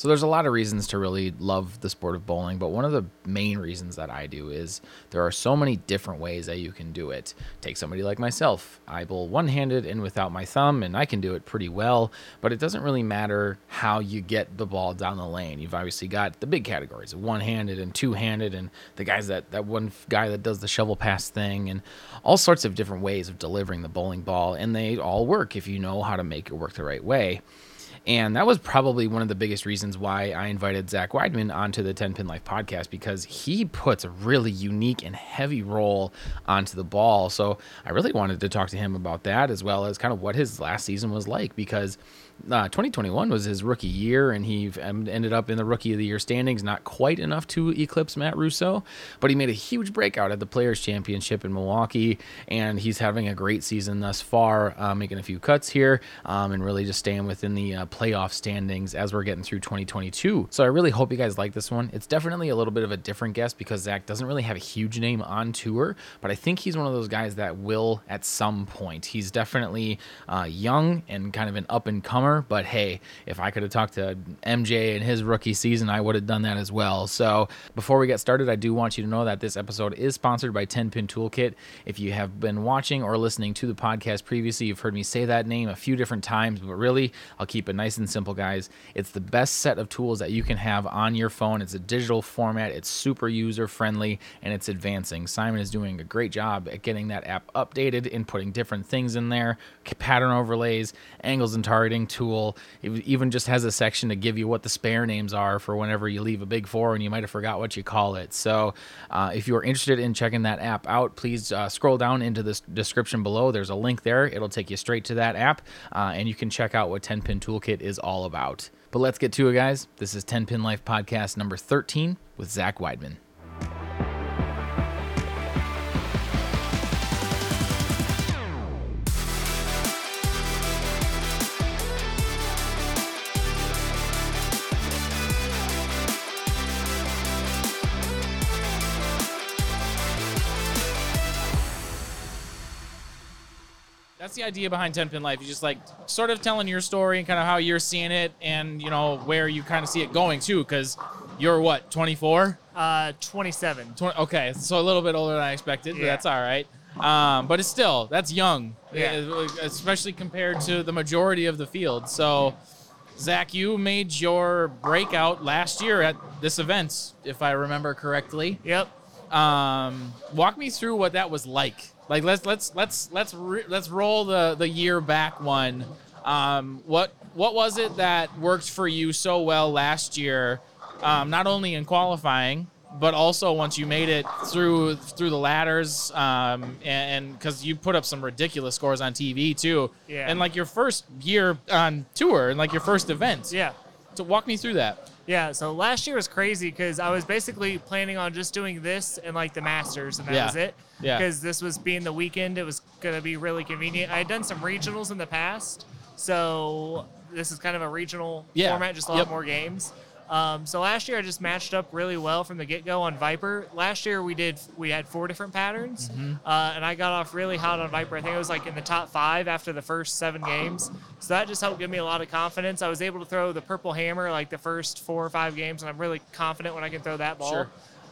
So there's a lot of reasons to really love the sport of bowling, but one of the main reasons that I do is there are so many different ways that you can do it. Take somebody like myself. I bowl one-handed and without my thumb and I can do it pretty well, but it doesn't really matter how you get the ball down the lane. You've obviously got the big categories, one-handed and two-handed and the guys that that one guy that does the shovel pass thing and all sorts of different ways of delivering the bowling ball and they all work if you know how to make it work the right way. And that was probably one of the biggest reasons why I invited Zach Weidman onto the 10 Pin Life podcast because he puts a really unique and heavy roll onto the ball. So I really wanted to talk to him about that as well as kind of what his last season was like because uh, 2021 was his rookie year, and he ended up in the rookie of the year standings. Not quite enough to eclipse Matt Russo, but he made a huge breakout at the Players Championship in Milwaukee, and he's having a great season thus far, uh, making a few cuts here, um, and really just staying within the uh, playoff standings as we're getting through 2022. So I really hope you guys like this one. It's definitely a little bit of a different guest because Zach doesn't really have a huge name on tour, but I think he's one of those guys that will at some point. He's definitely uh, young and kind of an up and comer but hey, if I could have talked to MJ in his rookie season, I would have done that as well. So before we get started, I do want you to know that this episode is sponsored by 10 Pin Toolkit. If you have been watching or listening to the podcast previously, you've heard me say that name a few different times, but really, I'll keep it nice and simple, guys. It's the best set of tools that you can have on your phone. It's a digital format, it's super user friendly, and it's advancing. Simon is doing a great job at getting that app updated and putting different things in there pattern overlays, angles and targeting tool. It even just has a section to give you what the spare names are for whenever you leave a big four and you might have forgot what you call it. So uh, if you're interested in checking that app out, please uh, scroll down into this description below. There's a link there. It'll take you straight to that app, uh, and you can check out what 10 Pin Toolkit is all about. But let's get to it, guys. This is 10 Pin Life Podcast number 13 with Zach Weidman. That's the idea behind 10 pin life? You just like sort of telling your story and kind of how you're seeing it and you know where you kind of see it going too because you're what 24 uh 27 20, okay so a little bit older than i expected but Yeah. that's all right. Um, but it's still that's young Yeah. uh, especially compared to the majority of the field. So zach you made your breakout last year at this event if i remember correctly. Yep um, walk me through what that was like. Like let's let's let's let's re- let's roll the the year back one. Um, what what was it that worked for you so well last year? Um, not only in qualifying, but also once you made it through through the ladders, um, and because you put up some ridiculous scores on TV too. Yeah. And like your first year on tour and like your first event. yeah So walk me through that. Yeah so last year was crazy because i was basically planning on just doing this and like the masters and that Yeah. was it Yeah. because this was being the weekend it was going to be really convenient i had done some regionals in the past so this is kind of a regional Yeah. format just a lot Yep. more games um, so last year I just matched up really well from the get-go on Viper. Last year we did we had four different patterns, Mm-hmm. uh, and I got off really hot on Viper. I think I was like in the top five after the first seven games. So that just helped give me a lot of confidence. I was able to throw the purple hammer like the first four or five games, and I'm really confident when I can throw that ball. Sure.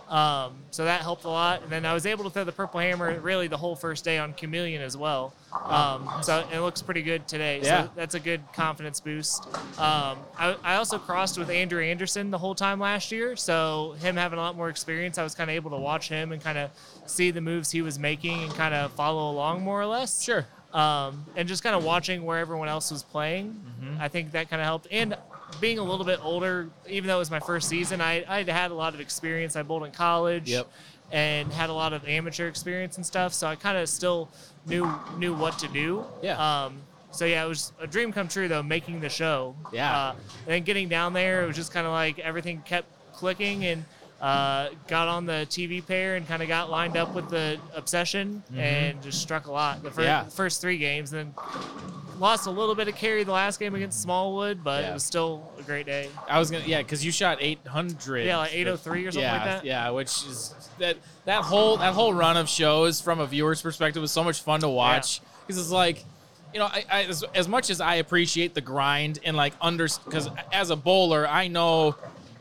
Um, so that helped a lot. And then I was able to throw the purple hammer really the whole first day on Chameleon as well. Um, so it looks pretty good today. Yeah. So that's a good confidence boost. Um, I, I also crossed with Andrew Anderson the whole time last year. So him having a lot more experience, I was kind of able to watch him and kind of see the moves he was making and kind of follow along more or less. Sure. Um, and just kind of watching where everyone else was playing, Mm-hmm. I think that kind of helped. And being a little bit older, even though it was my first season, I I had had a lot of experience. I bowled in college, Yep. and had a lot of amateur experience and stuff. So I kind of still knew knew what to do. Yeah. Um, so yeah, it was a dream come true though, making the show. Yeah. Uh, and then getting down there, it was just kind of like everything kept clicking and. Uh, got on the TV pair and kind of got lined up with the obsession and just struck a lot the fir- Mm-hmm. Yeah. first three games. Then lost a little bit of carry the last game against Smallwood, but Yeah. it was still a great day. I was gonna yeah, because you shot 800. Yeah, like 803 or something yeah, like that. Yeah, which is that that whole that whole run of shows from a viewer's perspective was so much fun to watch because it's like you know, I, I as, as much as I appreciate the grind and like under because as a bowler, I know,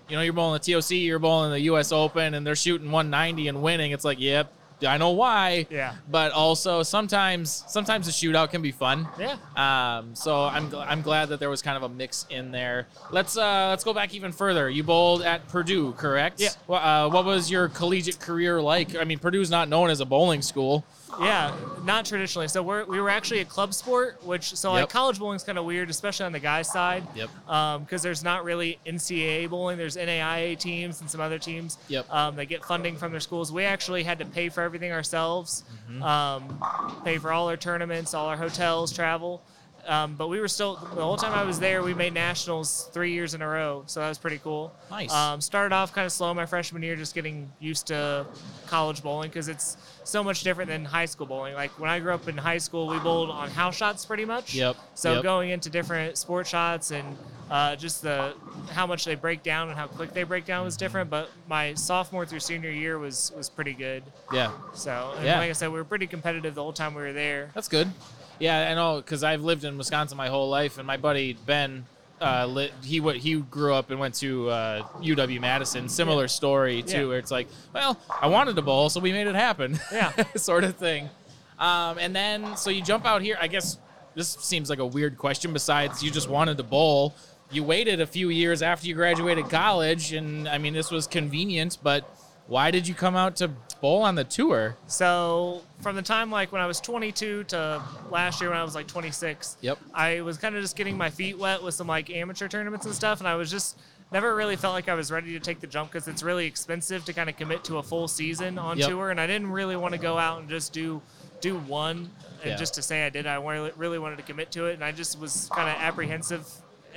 you know, you're bowling the TOC, you're bowling the U.S. Open, and they're shooting 190 and winning. It's like, yep, I know why. Yeah. But also sometimes, sometimes the shootout can be fun. Yeah. Um, so I'm gl- I'm glad that there was kind of a mix in there. Let's uh let's go back even further. You bowled at Purdue, correct? Yeah. Wha- Uh, what was your collegiate career like? I mean, Purdue's not known as a bowling school. Yeah, not traditionally. So we're, we were actually a club sport, which so like Yep. college bowling's kind of weird, especially on the guys' side. Yep. Because there's not really NCAA bowling. There's NAIA teams and some other teams. Yep. Um, they get funding from their schools. We actually had to pay for everything ourselves. Mm-hmm. Um, pay for all our tournaments, all our hotels, travel. Um, but we were still the whole time I was there. We made nationals three years in a row, so that was pretty cool. Nice. Um, started off kind of slow my freshman year, just getting used to college bowling because it's so much different than high school bowling. Like when I grew up in high school, we bowled on house shots pretty much. Yep, So yep. going into different sport shots and uh, just the how much they break down and how quick they break down was different. But my sophomore through senior year was was pretty good. Yeah. So Yeah. like I said, we were pretty competitive the whole time we were there. That's good. Yeah, I know because I've lived in Wisconsin my whole life, and my buddy Ben, uh, he wa he grew up and went to uh, UW Madison. Similar Yeah. story too, Yeah. where it's like, well, I wanted to bowl, so we made it happen. Yeah. sort of thing. Um, and then so you jump out here. I guess this seems like a weird question. Besides, you just wanted to bowl. You waited a few years after you graduated college, and I mean this was convenient, but why did you come out to bowl on the tour? So from the time like when I was 22 to last year when I was like 26, Yep. I was kind of just getting my feet wet with some like amateur tournaments and stuff, and I was just never really felt like I was ready to take the jump because it's really expensive to kind of commit to a full season on Yep. tour, and I didn't really want to go out and just do do one and Yeah. just to say I did. I really wanted to commit to it, and I just was kind of apprehensive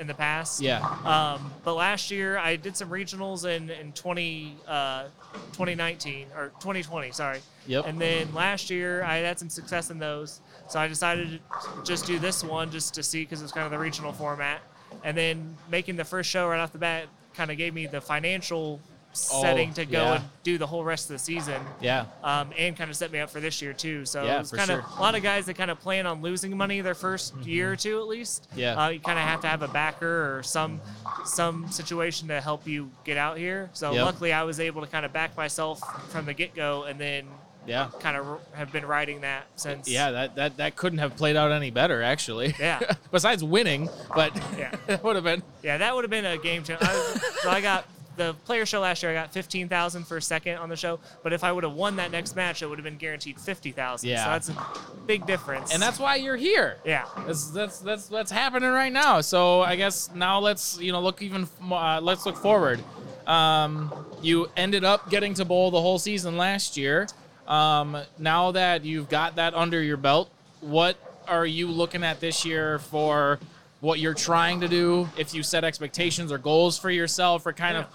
in the past. Yeah. Um, but last year I did some regionals in in 20 uh, 2019 or 2020, sorry. Yep. And then last year I had some success in those, so I decided to just do this one just to see because it's kind of the regional format. And then making the first show right off the bat kind of gave me the financial setting to go Oh, yeah. and do the whole rest of the season. Yeah. Um, and kind of set me up for this year too. So Yeah, it was for kind of sure. Mm-hmm. a lot of guys that kind of plan on losing money their 1st year or two at least. Yeah. Uh, you kind of have to have a backer or some some situation to help you get out here. So Yep. luckily, I was able to kind of back myself from the get go, and then Yeah. kind of have been riding that since. Yeah, that, that that couldn't have played out any better, actually. Yeah. Besides winning, but Yeah. that would have been. Yeah, that would have been a game changer. I so I got the player show last year. I got fifteen thousand for second on the show, but if I would have won that next match, it would have been guaranteed fifty thousand. Yeah. So that's a big difference. And that's why you're here. yeah. That's that's that's that's happening right now. So I guess now let's you know look even uh, let's look forward. Um, you ended up getting to bowl the whole season last year. Um, now that you've got that under your belt, what are you looking at this year for what you're trying to do? If you set expectations or goals for yourself, or kind of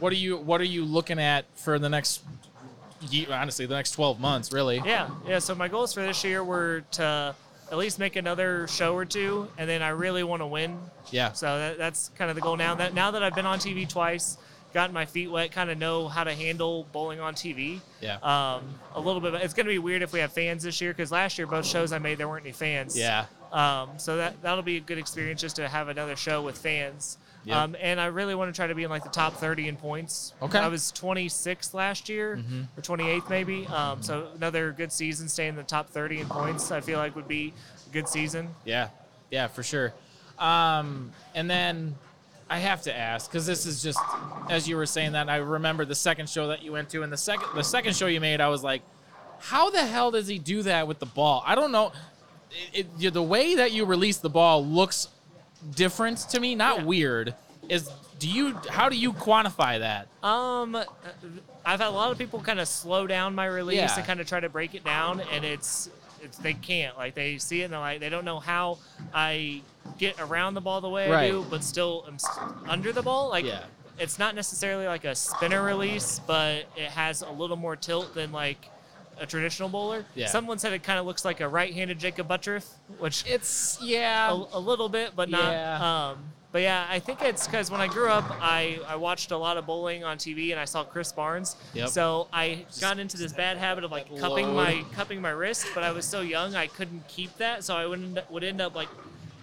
what are you what are you looking at for the next? ye- Honestly, the next 12 months, really. Yeah, yeah. So my goals for this year were to at least make another show or two, and then I really want to win. Yeah. So that, that's kind of the goal now. That now that I've been on TV twice, gotten my feet wet, kind of know how to handle bowling on TV. Yeah. Um, a little bit. It's gonna be weird if we have fans this year because last year both shows I made there weren't any fans. Yeah. Um, so that that'll be a good experience just to have another show with fans. Yep. Um, and I really want to try to be in like the top 30 in points. Okay. I was 26th last year, or 28th maybe. Um, so another good season, staying in the top 30 in points. I feel like would be a good season. Yeah, yeah, for sure. Um, and then I have to ask because this is just as you were saying that I remember the second show that you went to, and the second the second show you made, I was like, how the hell does he do that with the ball? I don't know. It, it, the way that you release the ball looks different to me, not Yeah. weird. Is do you how do you quantify that? Um, I've had a lot of people kind of slow down my release Yeah. and kind of try to break it down, and it's it's they can't like they see it and they're like they don't know how I get around the ball the way I do, but still s- under the ball. Like Yeah. it's not necessarily like a spinner release, but it has a little more tilt than like a traditional bowler. Yeah. Someone said it kind of looks like a right-handed Jakob Butturff, which It's yeah. a, a little bit, but not. Yeah. Um, But yeah, I think it's because when I grew up, I, I watched a lot of bowling on TV and I saw Chris Barnes. Yep. So I got into this bad habit of like cupping my cupping my wrist, but I was so young I couldn't keep that, so I would end up, would end up like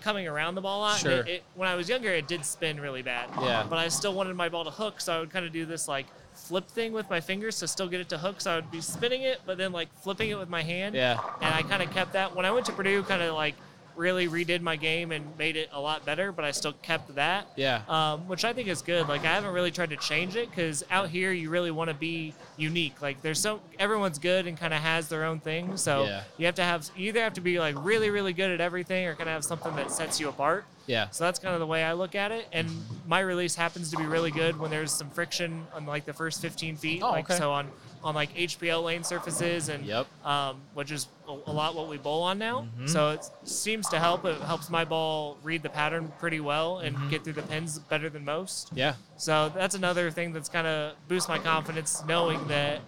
coming around the ball a lot. Sure. It, it, when I was younger, it did spin really bad. Yeah. But I still wanted my ball to hook, so I would kind of do this like flip thing with my fingers to still get it to hook. So I would be spinning it, but then like flipping it with my hand. Yeah. And I kind of kept that. When I went to Purdue, kind of like really redid my game and made it a lot better, but I still kept that. Yeah. Um, which I think is good. Like I haven't really tried to change it because out here you really want to be unique. Like there's so everyone's good and kind of has their own thing. So Yeah. you have to have you either have to be like really really good at everything or kind of have something that sets you apart. Yeah. So that's kind of the way I look at it. And my release happens to be really good when there's some friction on like the first 15 feet. Oh, like okay. so on on like HPL lane surfaces and Yep. um, which is a, a lot what we bowl on now. Mm-hmm. So it seems to help. It helps my ball read the pattern pretty well and Mm-hmm. get through the pins better than most. Yeah. So that's another thing that's kind of boosts my confidence, knowing that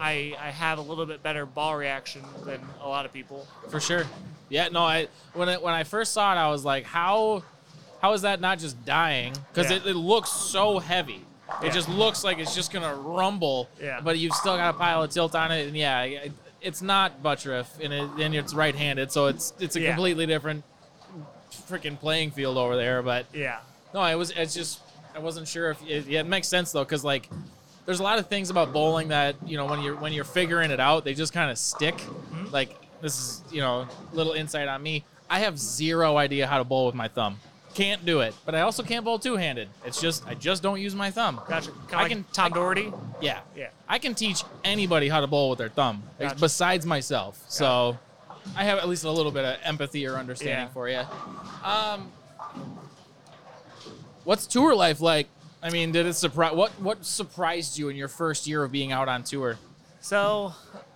I I have a little bit better ball reaction than a lot of people. For sure. Yeah, no, I when I, when I first saw it, I was like, how how is that not just dying? Because Yeah. it, it looks so heavy. It Yeah. just looks like it's just gonna rumble. Yeah. But you've still got a pile of tilt on it, and yeah, it, it's not Butturff, and it, and it's right-handed, so it's it's a Yeah. completely different freaking playing field over there. But Yeah. no, it was. It's just I wasn't sure if it, yeah, it makes sense though, because like there's a lot of things about bowling that you know when you're when you're figuring it out, they just kind of stick. Mm-hmm. Like this is you know little insight on me. I have zero idea how to bowl with my thumb. Can't do it, but I also can't bowl two-handed. It's just I just don't use my thumb. Gotcha. Kind of I like can- Tom Daugherty. Yeah, Yeah. I can teach anybody how to bowl with their thumb, Gotcha. besides myself. So I have at least a little bit of empathy or understanding Yeah. for you. Um, what's tour life like? I mean, did it surprise? What what surprised you in your first year of being out on tour? So,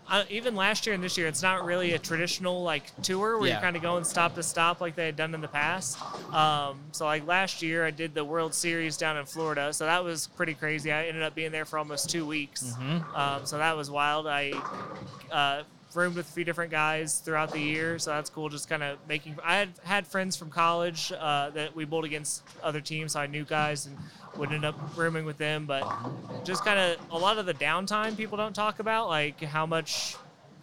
uh, even last year and this year, it's not really a traditional like tour where Yeah. you're kind of going stop to stop like they had done in the past. Um, so, like last year, I did the World Series down in Florida, so that was pretty crazy. I ended up being there for almost two weeks, Mm-hmm. um, so that was wild. I uh, roomed with a few different guys throughout the year, so that's cool. Just kind of making. I had had friends from college uh, that we bowled against other teams, so I knew guys and would end up rooming with them. But just kind of a lot of the downtime people don't talk about, like how much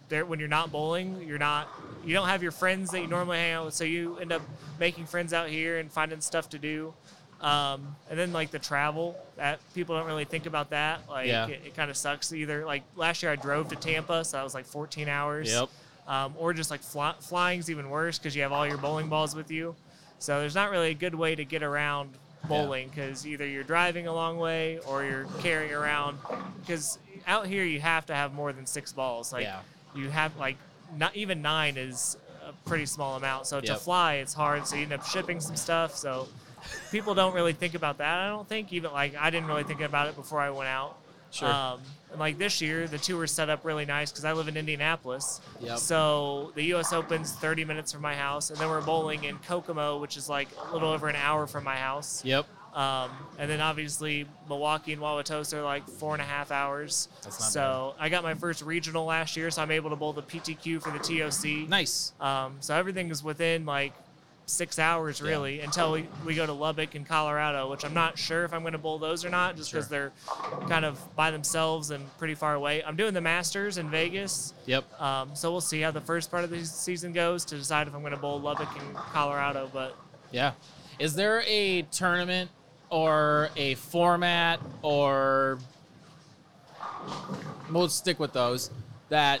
there when you're not bowling, you're not you don't have your friends that you normally hang out with, so you end up making friends out here and finding stuff to do. Um, and then like the travel that people don't really think about that. Like Yeah. it, it kind of sucks either. Like last year I drove to Tampa, so that was like 14 hours. Yep. Um, or just like fly, flying's even worse because you have all your bowling balls with you. So there's not really a good way to get around bowling because either you're driving a long way or you're carrying around. Because out here you have to have more than six balls. Like Yeah. you have like not even nine is a pretty small amount. So to fly it's hard. So you end up shipping some stuff. So people don't really think about that. I don't think even like I didn't really think about it before I went out. Sure. Um, and like this year, the tour is set up really nice because I live in Indianapolis. Yep. So the U.S. Open's 30 minutes from my house, and then we're bowling in Kokomo, which is like a little over an hour from my house. Yep. Um, and then obviously Milwaukee and Wauwatosa are like four and a half hours. That's not so I got my first regional last year, so I'm able to bowl the PTQ for the TOC. Nice. Um, so everything is within like six hours really until we, we go to Lubbock and Colorado, which I'm not sure if I'm going to bowl those or not, just because Sure. they're kind of by themselves and pretty far away. I'm doing the Masters in Vegas, Yep. um, so we'll see how the first part of the season goes to decide if I'm going to bowl Lubbock and Colorado. But Yeah. Is there a tournament or a format or we'll stick with those that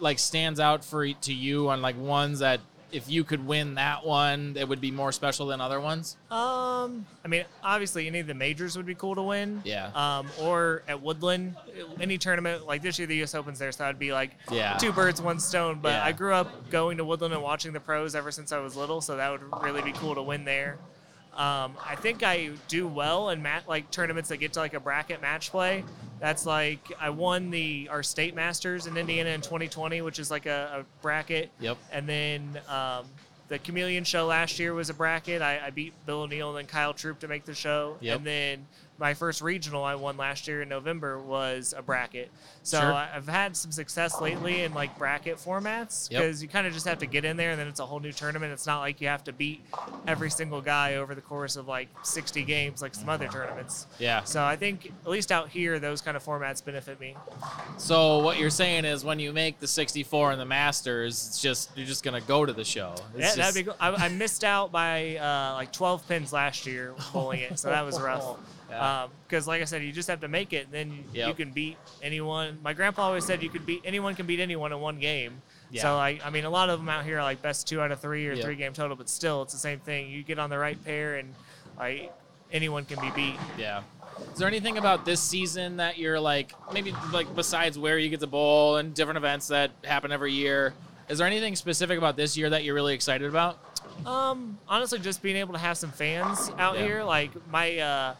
like stands out for to you on like ones that if you could win that one, it would be more special than other ones? um, I mean, obviously any of the majors would be cool to win. Yeah. Um, or at Woodland, any tournament like this year, the U.S. Open's there, so that'd be like Yeah. two birds, one stone. But Yeah. I grew up going to Woodland and watching the pros ever since I was little, so that would really be cool to win there. Um, I think I do well in mat like tournaments that get to like a bracket match play. That's like I won the our state masters in Indiana in 2020, which is like a, a bracket. Yep. And then um, the Chameleon Show last year was a bracket. I, I beat Bill O'Neill and then Kyle Troup to make the show. Yep. And then my first regional I won last year in November was a bracket. So Sure. I've had some success lately in like bracket formats Yep. because you kind of just have to get in there and then it's a whole new tournament. It's not like you have to beat every single guy over the course of like 60 games like some other tournaments. Yeah. So I think at least out here, those kind of formats benefit me. So what you're saying is when you make the 64 and the Masters, it's just you're just gonna go to the show. It's Yeah, just- that'd be cool. I, I missed out by uh, like 12 pins last year bowling it, so that was rough. Yeah. Because, like I said, you just have to make it, and then you, you can beat anyone. My grandpa always said you could beat anyone can beat anyone in one game. Yeah. So, like, I mean, a lot of them out here are like best two out of three or Yep. three game total, but still, it's the same thing. You get on the right pair, and like anyone can be beat. Yeah. Is there anything about this season that you're like maybe like besides where you get to bowl and different events that happen every year? Is there anything specific about this year that you're really excited about? Um, honestly, just being able to have some fans out Yeah. here, like my uh,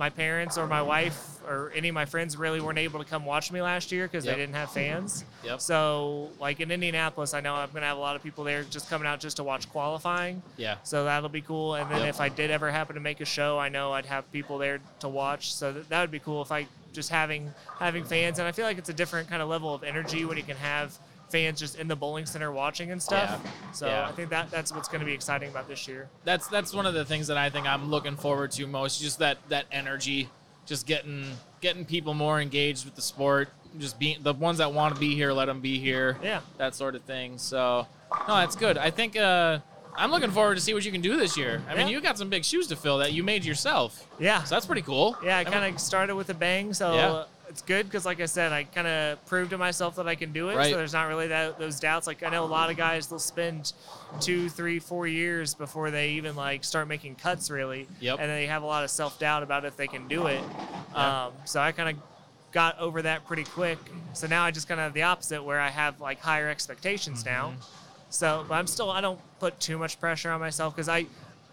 my parents or my wife or any of my friends really weren't able to come watch me last year because Yep. they didn't have fans. Yep. So, like in Indianapolis, I know I'm gonna have a lot of people there just coming out just to watch qualifying. Yeah. So that'll be cool. And then Yep. if I did ever happen to make a show, I know I'd have people there to watch. So that, that would be cool if I just having having fans. And I feel like it's a different kind of level of energy when you can have fans just in the bowling center watching and stuff. Yeah. So Yeah. I think that that's what's going to be exciting about this year. That's that's one of the things that I think I'm looking forward to most. Just that that energy, just getting getting people more engaged with the sport. Just being the ones that want to be here, let them be here. Yeah. that sort of thing. So, no, that's good. I think uh, I'm looking forward to see what you can do this year. I mean, you got some big shoes to fill that you made yourself. Yeah. So that's pretty cool. Yeah, I kind of started with a bang, so Yeah. It's good because, like I said, I kind of proved to myself that I can do it. Right. So there's not really that those doubts. Like I know a lot of guys, they'll spend two, three, four years before they even like start making cuts, really. Yep. And they have a lot of self doubt about if they can do it. Yeah. Um, so I kind of got over that pretty quick. So now I just kind of have the opposite, where I have like higher expectations now. Mm-hmm. So, but I'm still I don't put too much pressure on myself because I,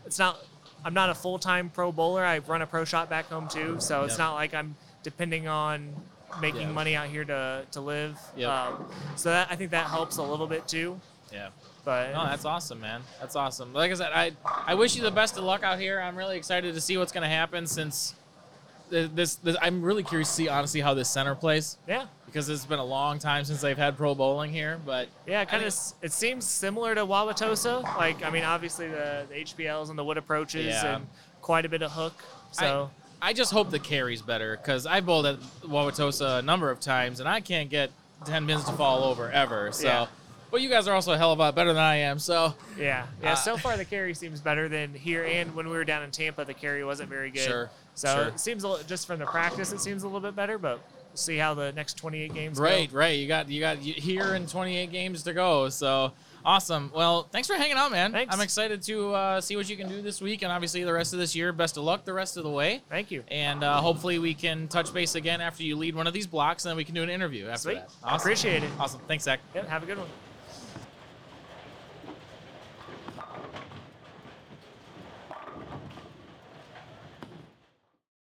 it's not I'm not a full time pro bowler. I run a pro shop back home too, so it's not like I'm depending on making Yeah. money out here to to live. Yep. Um, so that I think that helps a little bit too. yeah. But No, that's awesome, man. That's awesome. Like I said, I I wish you the best of luck out here. I'm really excited to see what's going to happen since this, this. I'm really curious to see honestly how this center plays yeah, because it's been a long time since they've had pro bowling here. But yeah, kind of. It seems similar to Wauwatosa. Like I mean, obviously the, the HPLs and the wood approaches Yeah. and quite a bit of hook. So I just hope the carry's better because I bowled at Wauwatosa a number of times and I can't get 10 pins to fall over ever. So, Yeah. but you guys are also a hell of a lot better than I am. So, yeah, yeah. Uh, so far the carry seems better than here. And when we were down in Tampa, the carry wasn't very good. Sure, So sure. it seems a little, just from the practice, it seems a little bit better. But we'll see how the next 28 games right, go. right. right. You got you got here in 28 games to go. So awesome. Well, thanks for hanging out, man. Thanks. I'm excited to uh, see what you can do this week and obviously the rest of this year. Best of luck the rest of the way. Thank you. And uh, hopefully we can touch base again after you lead one of these blocks and then we can do an interview after Sweet. that. Awesome. Appreciate it. Awesome. Thanks, Zach. Yep, have a good one.